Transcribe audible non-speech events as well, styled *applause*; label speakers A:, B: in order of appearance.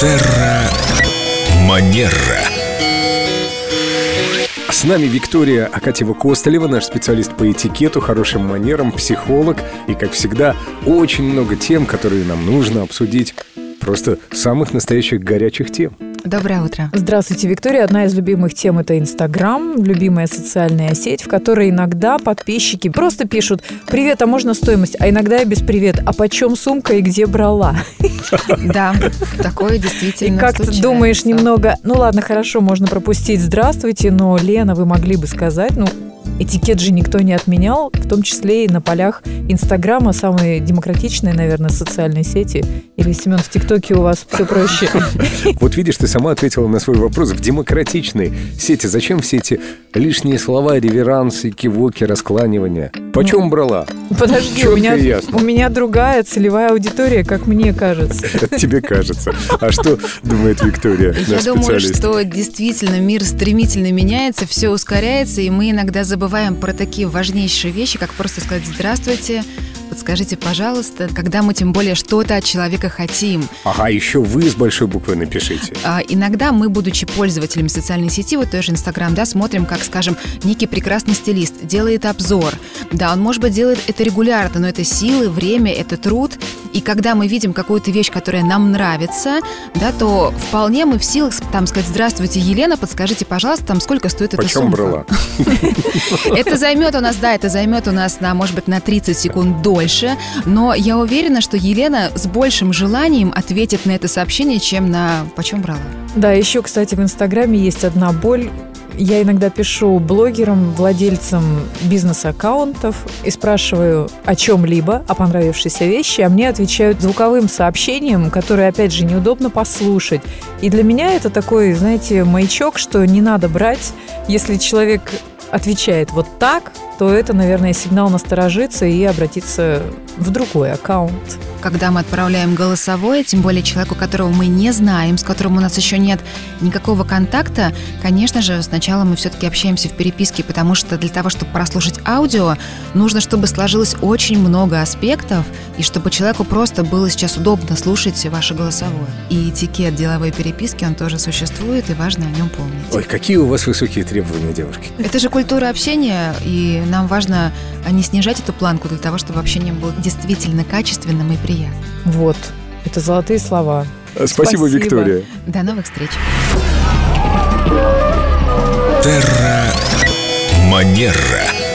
A: Терра Манера.
B: С нами Виктория Акатьева-Костолева, наш специалист по этикету, хорошим манерам, психолог. И, как всегда, очень много тем, которые нам нужно обсудить. Просто самых настоящих горячих тем.
C: Доброе утро.
D: Здравствуйте, Виктория. Одна из любимых тем – это Инстаграм, любимая социальная сеть, в которой иногда подписчики просто пишут «Привет, а можно стоимость?» А иногда и без «Привет, а почем сумка и где брала?»
C: Да, такое действительно
D: И как ты думаешь немного, ну ладно, хорошо, можно пропустить «Здравствуйте», но, Лена, вы могли бы сказать, ну, Этикет же никто не отменял, в том числе и на полях Инстаграма, самой демократичной, наверное, социальной сети. Или, Семен, в ТикТоке у вас все проще. *laughs*
B: Вот видишь, ты сама ответила на свой вопрос. В демократичной сети зачем все эти лишние слова, реверансы, кивоки, раскланивания? Почем брала?
D: Подожди, у меня, у меня другая целевая аудитория, как мне кажется. *laughs*
B: Тебе кажется. А что думает Виктория,
C: Я думаю, что действительно мир стремительно меняется, все ускоряется, и мы иногда забываем про такие важнейшие вещи, как просто сказать «здравствуйте», подскажите, пожалуйста, когда мы тем более что-то от человека хотим.
B: Ага, еще вы с большой буквы напишите.
C: А, Иногда мы, будучи пользователями социальной сети, вот тоже Инстаграм, да, смотрим, как, скажем, некий прекрасный стилист делает обзор. Да, он, может быть, делает это регулярно, но это силы, время, это труд. И когда мы видим какую-то вещь, которая нам нравится, да, то вполне мы в силах там сказать «Здравствуйте, Елена, подскажите, пожалуйста, там сколько стоит эта
B: Почем
C: сумка?»
B: брала? *laughs*
C: Это займет у нас, да, это займет у нас, на, может быть, на 30 секунд дольше, но я уверена, что Елена с большим желанием ответит на это сообщение, чем на «почем брала?».
D: Да, еще, кстати, в Инстаграме есть одна боль. Я иногда пишу блогерам, владельцам бизнес-аккаунтов и спрашиваю о чем-либо, о понравившейся вещи, а мне отвечают звуковым сообщением, которое, опять же, неудобно послушать. И для меня это такой, знаете, маячок, что не надо брать, если человек отвечает вот так, то это, наверное, сигнал насторожиться и обратиться в другой аккаунт.
C: Когда мы отправляем голосовое, тем более человеку, которого мы не знаем, с которым у нас еще нет никакого контакта, конечно же, сначала мы все-таки общаемся в переписке, потому что для того, чтобы прослушать аудио, нужно, чтобы сложилось очень много аспектов, и чтобы человеку просто было сейчас удобно слушать ваше голосовое. И этикет деловой переписки, он тоже существует, и важно о нем помнить.
B: Ой, какие у вас высокие требования, девушки.
C: Это же культура общения, и нам важно а, не снижать эту планку для того, чтобы общение было действительно качественным и приятным.
D: Вот. Это золотые слова.
B: Спасибо,
D: Спасибо.
B: Виктория.
C: До новых встреч!
A: Терра Манера.